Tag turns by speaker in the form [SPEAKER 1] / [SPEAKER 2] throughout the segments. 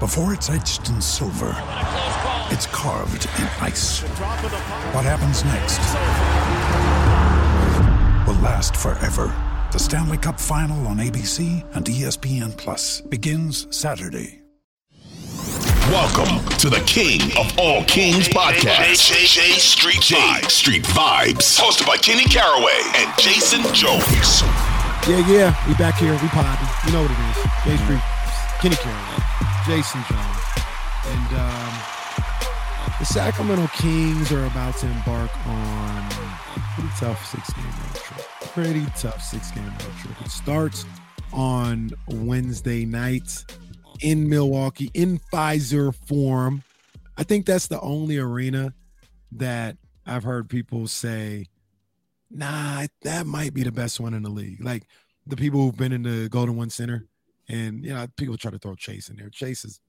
[SPEAKER 1] Before it's etched in silver, it's carved in ice. What happens next will last forever. The Stanley Cup Final on ABC and ESPN Plus begins Saturday.
[SPEAKER 2] Welcome to the King of All Kings podcast. JJ Street Vibes. Street Vibes. Hosted by Kenny Caraway and Jason Jones.
[SPEAKER 3] Yeah, yeah, we back here. We podding. You know what it is. Jay Street, Kenny Caraway, Jason Jones, and um, the Sacramento Kings are about to embark on a pretty tough six-game road trip. Pretty tough six-game road trip. It starts on Wednesday night in Milwaukee in Fiserv Forum. I think that's the only arena that I've heard people say, nah, that might be the best one in the league. Like the people who've been in the Golden One Center, and you know, people try to throw Chase in there. Chase is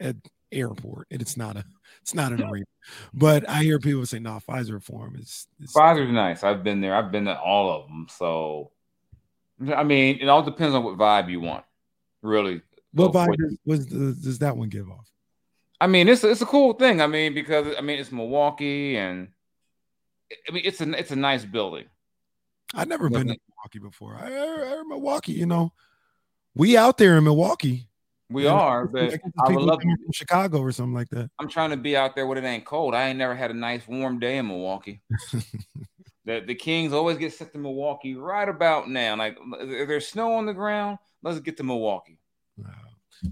[SPEAKER 3] at airport, and it's not a it's not an arena. But I hear people say, no, Fiserv Forum is, is
[SPEAKER 4] Fiserv's nice. I've been there. I've been to all of them. So, I mean, it all depends on what vibe you want, really.
[SPEAKER 3] what vibe does, was the, does that one give off?
[SPEAKER 4] I mean, it's it's a cool thing. I mean, because I mean, it's Milwaukee, and I mean, it's a it's a nice building.
[SPEAKER 3] I've never been to Milwaukee before. I, I heard Milwaukee, you know, we out there in Milwaukee.
[SPEAKER 4] We
[SPEAKER 3] You know,
[SPEAKER 4] are, but I would love.
[SPEAKER 3] from Chicago or something like that.
[SPEAKER 4] I'm trying to be out there when it ain't cold. I ain't never had a nice warm day in Milwaukee. the the Kings always get sent to Milwaukee right about now. Like if there's snow on the ground, let's get to Milwaukee.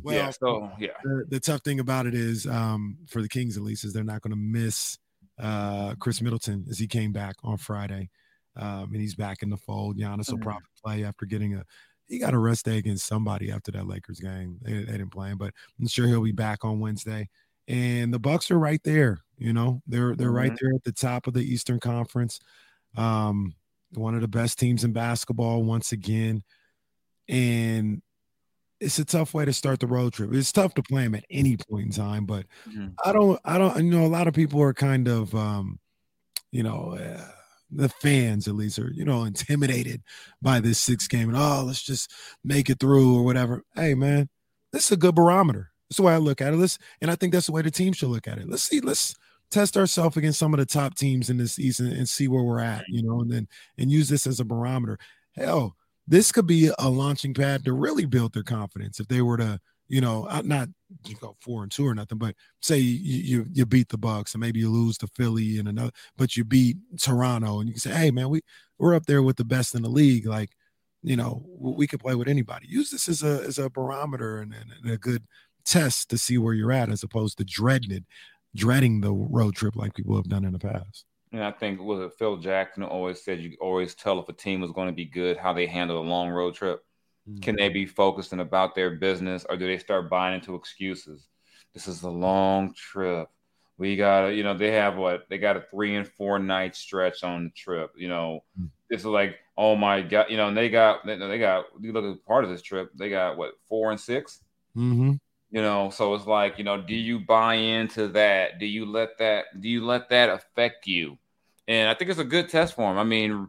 [SPEAKER 3] Well,
[SPEAKER 4] yeah. So yeah.
[SPEAKER 3] the, the tough thing about it is, um, for the Kings at least, is they're not going to miss uh, Khris Middleton as he came back on Friday, um, and he's back in the fold. Giannis will
[SPEAKER 4] Mhm.
[SPEAKER 3] probably play after getting a he got a rest day against somebody after that Lakers game. They, they didn't play him, but I'm sure he'll be back on Wednesday. And the Bucks are right there. You know, they're they're right
[SPEAKER 4] Mhm.
[SPEAKER 3] there at the top of the Eastern Conference. Um, one of the best teams in basketball once again, and it's a tough way to start the road trip. It's tough to play them at any point in time, but
[SPEAKER 4] Mhm.
[SPEAKER 3] I don't, I don't, you know, a lot of people are kind of, um, you know, uh, the fans at least are, you know, intimidated by this six game and oh, let's just make it through or whatever. Hey, man, this is a good barometer. That's the way I look at it. Let's, and I think that's the way the team should look at it. Let's see, let's test ourselves against some of the top teams in this East and, and see where we're at, you know, and then and use this as a barometer. Hell, this could be a launching pad to really build their confidence if they were to, you know, not you go four and two or nothing, but say you you, you beat the Bucks and maybe you lose to Philly and another, but you beat Toronto and you can say, hey man, we we're up there with the best in the league. Like, you know, we could play with anybody. Use this as a as a barometer and, and, and a good test to see where you're at, as opposed to dreading it, dreading the road trip like people have done in the past.
[SPEAKER 4] And I think was it Phil Jackson always said you always tell if a team was going to be good how they handle a long road trip. Can they be focused and about their business, or do they start buying into excuses? This is a long trip. We got you know, they have what they got a three and four night stretch on the trip. You know,
[SPEAKER 3] Mm.
[SPEAKER 4] this is like, oh my god, you know, and they got, they, they got. You look at part of this trip, they got what four and six.
[SPEAKER 3] Mm-hmm.
[SPEAKER 4] You know, so it's like, you know, do you buy into that? Do you let that? Do you let that affect you? And I think it's a good test for them. I mean,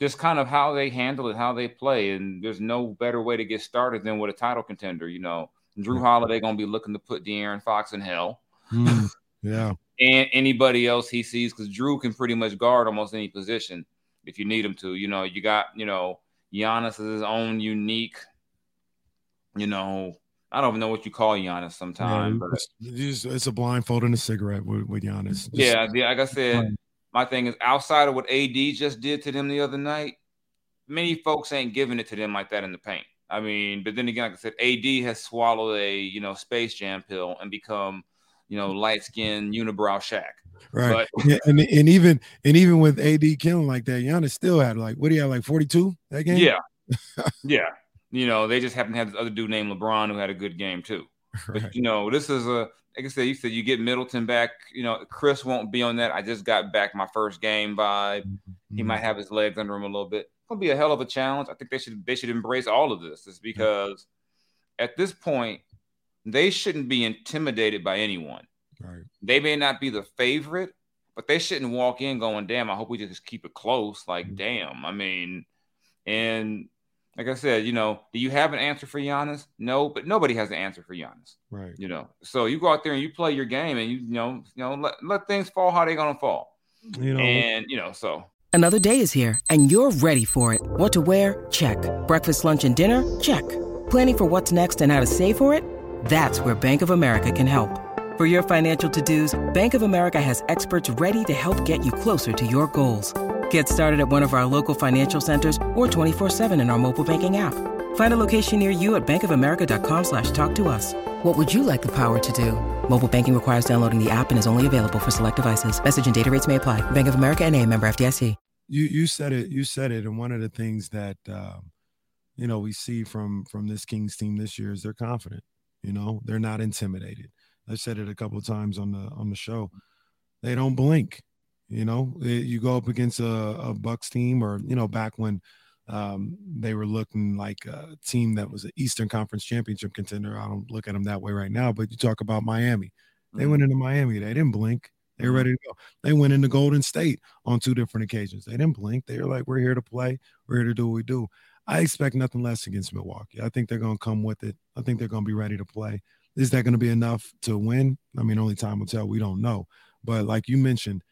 [SPEAKER 4] just kind of how they handle it, how they play, and there's no better way to get started than with a title contender. You know, Jrue Holiday gonna be looking to put De'Aaron Fox in hell,
[SPEAKER 3] Mm, yeah.
[SPEAKER 4] and anybody else he sees, because Jrue can pretty much guard almost any position if you need him to. You know, you got you know Giannis is his own unique. You know, I don't even know what you call Giannis sometimes,
[SPEAKER 3] Yeah,
[SPEAKER 4] but
[SPEAKER 3] it's, it's, a blindfold and a cigarette with, with Giannis. Just-
[SPEAKER 4] yeah, yeah, like I said. My thing is outside of what AD just did to them the other night, many folks ain't giving it to them like that in the paint. I mean, but then again, like I said, AD has swallowed a you know Space Jam pill and become you know light skinned unibrow Shaq.
[SPEAKER 3] Right. Yeah, and and even and even with AD killing like that, Giannis still had like what do you have like 42 that game?
[SPEAKER 4] Yeah, yeah. You know, they just happen to have this other dude named LeBron who had a good game too. Right. But you know, this is a like I said, you said you get Middleton back. You know, Chris won't be on that. I just got back my first game vibe. Mm-hmm. He might have his legs under him a little bit. It's gonna be a hell of a challenge. I think they should they should embrace all of this. Is because yeah. at this point, they shouldn't be intimidated by anyone.
[SPEAKER 3] Right.
[SPEAKER 4] They may not be the favorite, but they shouldn't walk in going, "Damn, I hope we just keep it close." Like, mm-hmm. damn. I mean, and like I said, you know, do you have an answer for Giannis? No, but nobody has an answer for Giannis.
[SPEAKER 3] Right.
[SPEAKER 4] You know, so you go out there and you play your game, and you, you know, you know, let, let things fall how they're gonna fall. You know, and you know, so
[SPEAKER 5] another day is here, and you're ready for it. What to wear? Check. Breakfast, lunch, and dinner? Check. Planning for what's next and how to save for it? That's where Bank of America can help. For your financial to-dos, Bank of America has experts ready to help get you closer to your goals. Get started at one of our local financial centers or 24-7 in our mobile banking app. Find a location near you at bankofamerica.com slash talk to us. What would you like the power to do? Mobile banking requires downloading the app and is only available for select devices. Message and data rates may apply. Bank of America and a member FDIC.
[SPEAKER 3] You, you said it, you said it. And one of the things that, um, you know, we see from, from this Kings team this year is they're confident, you know, they're not intimidated. I said it a couple of times on the, on the show. They don't blink you know, you go up against a, a Bucks team, or you know, back when um, they were looking like a team that was an Eastern Conference championship contender. I don't look at them that way right now, but you talk about Miami. They mm-hmm. went into Miami. They didn't blink. They were mm-hmm. ready to go. They went into Golden State on two different occasions. They didn't blink. They were like, "We're here to play. We're here to do what we do." I expect nothing less against Milwaukee. I think they're going to come with it. I think they're going to be ready to play. Is that going to be enough to win? I mean, only time will tell. We don't know. But like you mentioned,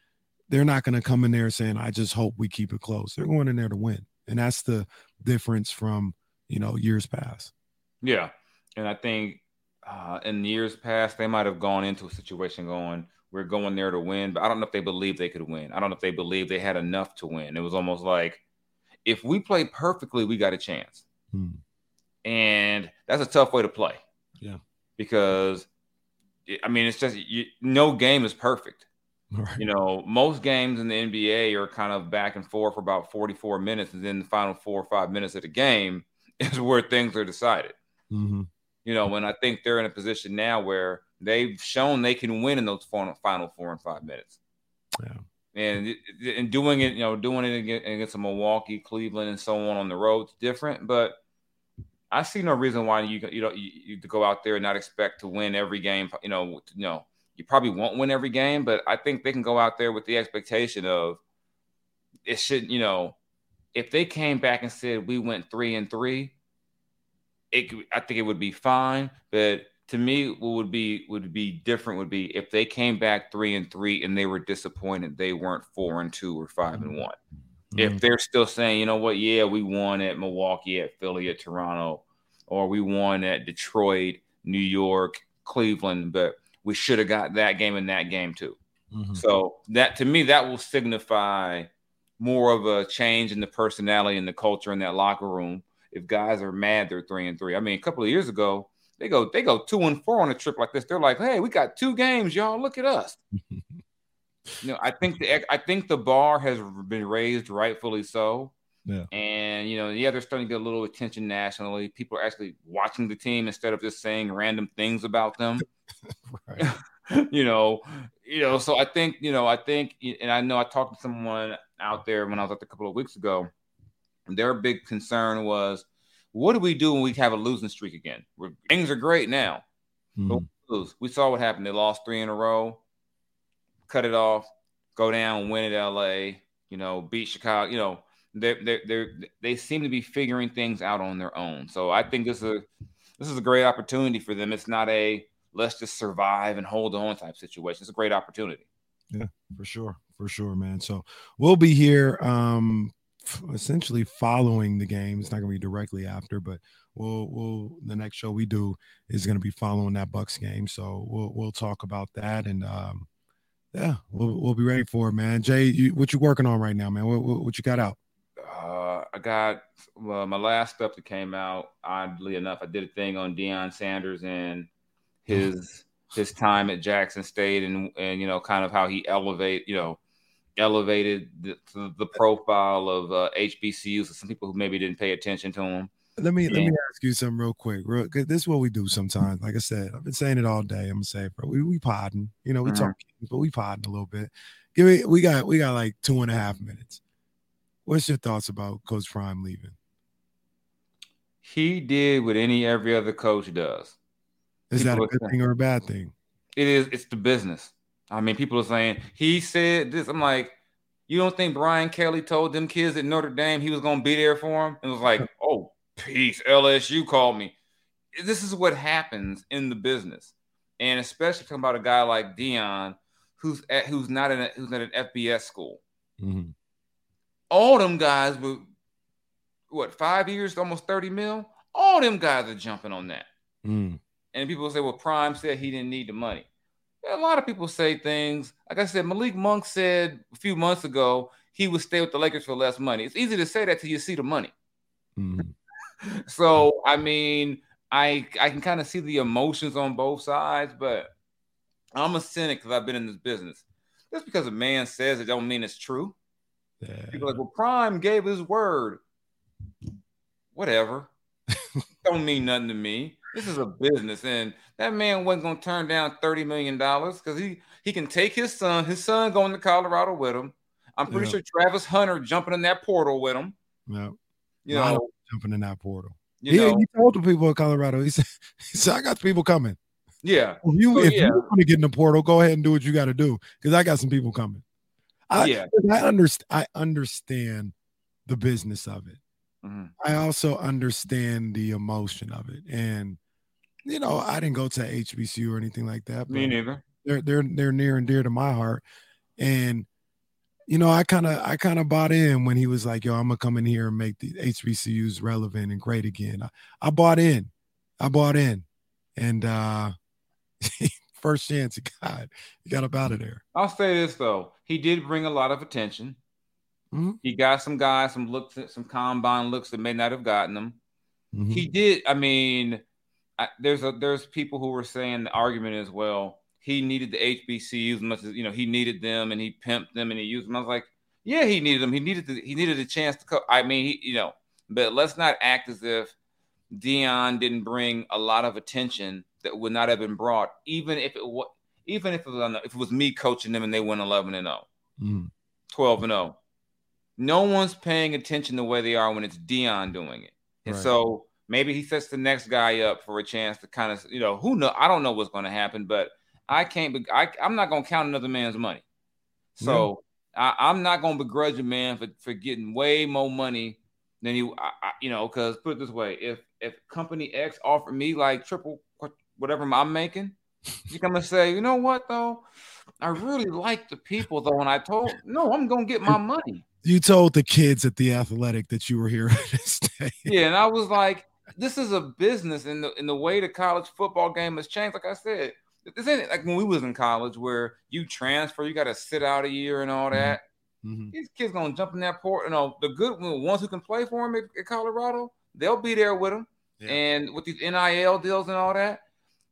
[SPEAKER 3] they're not going to come in there saying, I just hope we keep it close. They're going in there to win. And that's the difference from, you know, years past.
[SPEAKER 4] Yeah. And I think uh, in years past, they might have gone into a situation going, we're going there to win. But I don't know if they believe they could win. I don't know if they believe they had enough to win. It was almost like, if we play perfectly, we got a chance. Hmm. And that's a tough way to play.
[SPEAKER 3] Yeah.
[SPEAKER 4] Because, I mean, it's just you, no game is perfect. Right. You know, most games in the NBA are kind of back and forth for about 44 minutes, and then the final four or five minutes of the game is where things are decided. Mm-hmm. You know, when I think they're in a position now where they've shown they can win in those final four and five minutes.
[SPEAKER 3] Yeah.
[SPEAKER 4] And and doing it, you know, doing it against a Milwaukee, Cleveland, and so on on the road is different. But I see no reason why you you know you, you go out there and not expect to win every game. You know, you know you probably won't win every game, but I think they can go out there with the expectation of it should, you know, if they came back and said we went three and three, it I think it would be fine. But to me, what would be would be different would be if they came back three and three and they were disappointed they weren't four and two or 5 and one. Mm-hmm. If they're still saying, you know what, yeah, we won at Milwaukee, at Philly, at Toronto, or we won at Detroit, New York, Cleveland, but we should have got that game and that game too. Mm-hmm. So that to me, that will signify more of a change in the personality and the culture in that locker room. If guys are mad, they're three and three. I mean, a couple of years ago, they go they go two and four on a trip like this. They're like, hey, we got two games, y'all. Look at us. you know, I think the I think the bar has been raised rightfully so.
[SPEAKER 3] Yeah.
[SPEAKER 4] And you know, yeah, they're starting to get a little attention nationally. People are actually watching the team instead of just saying random things about them. you know, you know. So I think you know, I think, and I know I talked to someone out there when I was up a couple of weeks ago. Their big concern was, what do we do when we have a losing streak again? We're, things are great now, hmm. we lose. We saw what happened. They lost three in a row, cut it off, go down, win at LA. You know, beat Chicago. You know, they they they they seem to be figuring things out on their own. So I think this is a this is a great opportunity for them. It's not a let's just survive and hold on type situation. It's a great opportunity.
[SPEAKER 3] Yeah, for sure. For sure, man. So we'll be here um essentially following the game. It's not gonna be directly after, but we'll we'll the next show we do is gonna be following that Bucks game. So we'll we'll talk about that and um yeah, we'll we'll be ready for it, man. Jay, you, what you working on right now, man? What, what, what you got out?
[SPEAKER 4] Uh, I got well, my last stuff that came out. Oddly enough, I did a thing on Deion Sanders and his his time at Jackson State and and you know kind of how he elevate you know elevated the, the profile of uh, HBCUs. Some people who maybe didn't pay attention to him.
[SPEAKER 3] let me let me ask you something real quick. Real, this is what we do sometimes. Like I said, I've been saying it all day. I'm gonna say, bro, we we podding. You know, we mm-hmm. talk, but we podding a little bit. Give me. We got we got like two and a half minutes. What's your thoughts about Coach Prime leaving?
[SPEAKER 4] He did what any every other coach does.
[SPEAKER 3] Is people that a good saying, thing or a bad thing?
[SPEAKER 4] It is. It's the business. I mean, people are saying he said this. I'm like, you don't think Brian Kelly told them kids at Notre Dame he was going to be there for them? And it was like, oh, peace. LSU called me. This is what happens in the business, and especially talking about a guy like Deion, who's at, who's not in a, who's at an FBS school. Mm-hmm. All them guys were what five years, almost thirty mil. All them guys are jumping on that. Mm. And people say, well, Prime said he didn't need the money. A lot of people say things. Like I said, Malik Monk said a few months ago he would stay with the Lakers for less money. It's easy to say that till you see the money. Mm-hmm. so I mean, I I can kind of see the emotions on both sides, but I'm a cynic because I've been in this business. Just because a man says it don't mean it's true. Yeah. People like, well, Prime gave his word. Whatever. don't mean nothing to me. This is a business, and that man wasn't gonna turn down thirty million dollars because he he can take his son. His son going to Colorado with him. I'm pretty yeah. sure Travis Hunter jumping in that portal with him.
[SPEAKER 3] Yeah, you know, jumping in that portal. You he, know, he told the people in Colorado. He said, "He said I got people coming."
[SPEAKER 4] Yeah.
[SPEAKER 3] If you so, if yeah. you want to get in the portal, go ahead and do what you got to do because I got some people coming. I, yeah. I understand. I understand the business of it. Mm-hmm. I also understand the emotion of it, and you know, I didn't go to HBCU or anything like that.
[SPEAKER 4] Me neither.
[SPEAKER 3] They're they're they're near and dear to my heart, and you know, I kind of I kind of bought in when he was like, "Yo, I'm gonna come in here and make the HBCUs relevant and great again." I, I bought in, I bought in, and uh first chance he got, he got up out of there.
[SPEAKER 4] I'll say this though, he did bring a lot of attention. Mm-hmm. He got some guys, some looks, some combine looks that may not have gotten them. Mm-hmm. He did. I mean, I, there's a there's people who were saying the argument as well. He needed the HBCUs as much as you know he needed them, and he pimped them and he used them. I was like, yeah, he needed them. He needed the, he needed a chance to. Co- I mean, he, you know, but let's not act as if Deion didn't bring a lot of attention that would not have been brought, even if it was even if it was if it was me coaching them and they went 11 and 0, mm. 12 and 0. No one's paying attention the way they are when it's Deion doing it. And right. so maybe he sets the next guy up for a chance to kind of, you know, who know? I don't know what's going to happen, but I can't. Be, I, I'm not going to count another man's money. So I, am not going to begrudge a man for, for getting way more money than you, you know, because put it this way: if if company X offered me like triple whatever I'm making, you come and say, you know what though, I really like the people though, and I told no, I'm going to get my money.
[SPEAKER 3] You told the kids at the athletic that you were here.
[SPEAKER 4] Yeah, and I was like, this is a business in the in the way the college football game has changed. Like I said, this ain't like when we was in college where you transfer, you got to sit out a year and all that. Mm-hmm. These kids gonna jump in that port. You know, the good ones who can play for him at, at Colorado, they'll be there with him. Yeah. And with these NIL deals and all that,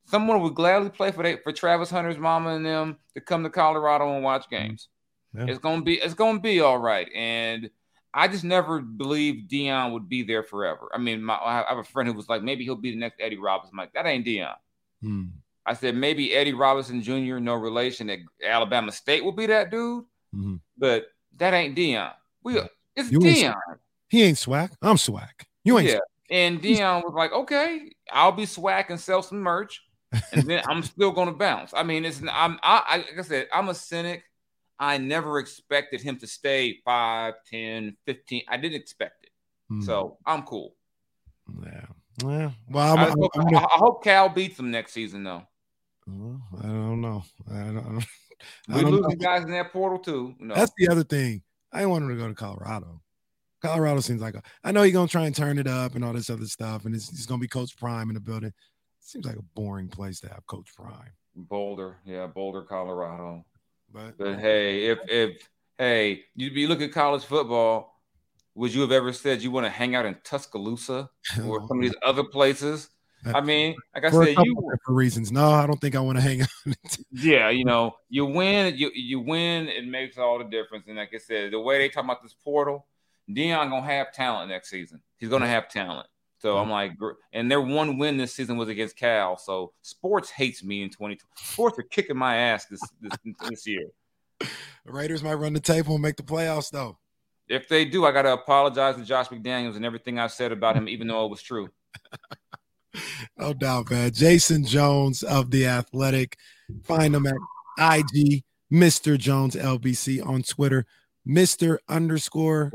[SPEAKER 4] someone would gladly play for they, for Travis Hunter's mama and them to come to Colorado and watch mm-hmm. games. Yeah. It's gonna be it's gonna be all right. And I just never believed Deion would be there forever. I mean, my, I have a friend who was like, maybe he'll be the next Eddie Robinson. I'm like, that ain't Deion. Hmm. I said, maybe Eddie Robinson Jr., no relation at Alabama State will be that dude, mm-hmm. but that ain't Deion. We it's you Deion.
[SPEAKER 3] He ain't swag. I'm swag. You ain't. Yeah. Swag.
[SPEAKER 4] And Deion was like, okay, I'll be swag and sell some merch, and then I'm still gonna bounce. I mean, it's I'm I, like I said, I'm a cynic. I never expected him to stay 5, 10, 15. I didn't expect it. Mm. So I'm cool.
[SPEAKER 3] Yeah. Yeah. Well, I'm,
[SPEAKER 4] I, hope, I'm, I'm, I, hope, Cal beats them next season, though.
[SPEAKER 3] Well, I don't know. I don't,
[SPEAKER 4] I we losing guys in that portal too.
[SPEAKER 3] No. That's the other thing. I want him to go to Colorado. Colorado seems like a, I know he's gonna try and turn it up and all this other stuff, and it's, it's gonna be Coach Prime in the building. Seems like a boring place to have Coach Prime.
[SPEAKER 4] Boulder, yeah, Boulder, Colorado. But, but hey, if if hey, you'd be looking at college football, would you have ever said you want to hang out in Tuscaloosa or some of these other places? I mean, like I for said, you
[SPEAKER 3] for reasons. No, I don't think I want to hang out.
[SPEAKER 4] yeah, you know, you win, you you win, it makes all the difference. And like I said, the way they talk about this portal, Deion gonna have talent next season. He's gonna have talent. So I'm like, and their one win this season was against Cal. So sports hates me in 2020. Sports are kicking my ass this this, this year.
[SPEAKER 3] The Raiders might run the table and make the playoffs, though.
[SPEAKER 4] If they do, I got to apologize to Josh McDaniels and everything I said about him, even though it was true.
[SPEAKER 3] no doubt, man. Jason Jones of The Athletic. Find him at IG, Mr. Jones LBC on Twitter, Mr. underscore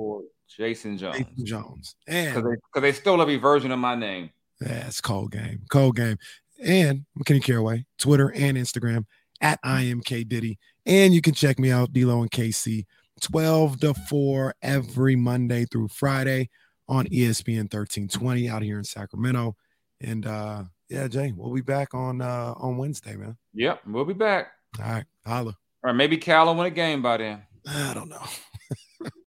[SPEAKER 4] Jason Jones.
[SPEAKER 3] Jason Jones. And
[SPEAKER 4] because they, they, stole every version of my name.
[SPEAKER 3] Yeah, it's cold game. Cold game. And McKinney Caraway, Twitter and Instagram at IMK Diddy. And you can check me out, D'Lo and KC, 12 to 4 every Monday through Friday on ESPN 1320 out here in Sacramento. And uh yeah, Jay, we'll be back on uh on Wednesday, man.
[SPEAKER 4] Yep, we'll be back.
[SPEAKER 3] All right, holla.
[SPEAKER 4] Or maybe Cal will win a game by then.
[SPEAKER 3] I don't know.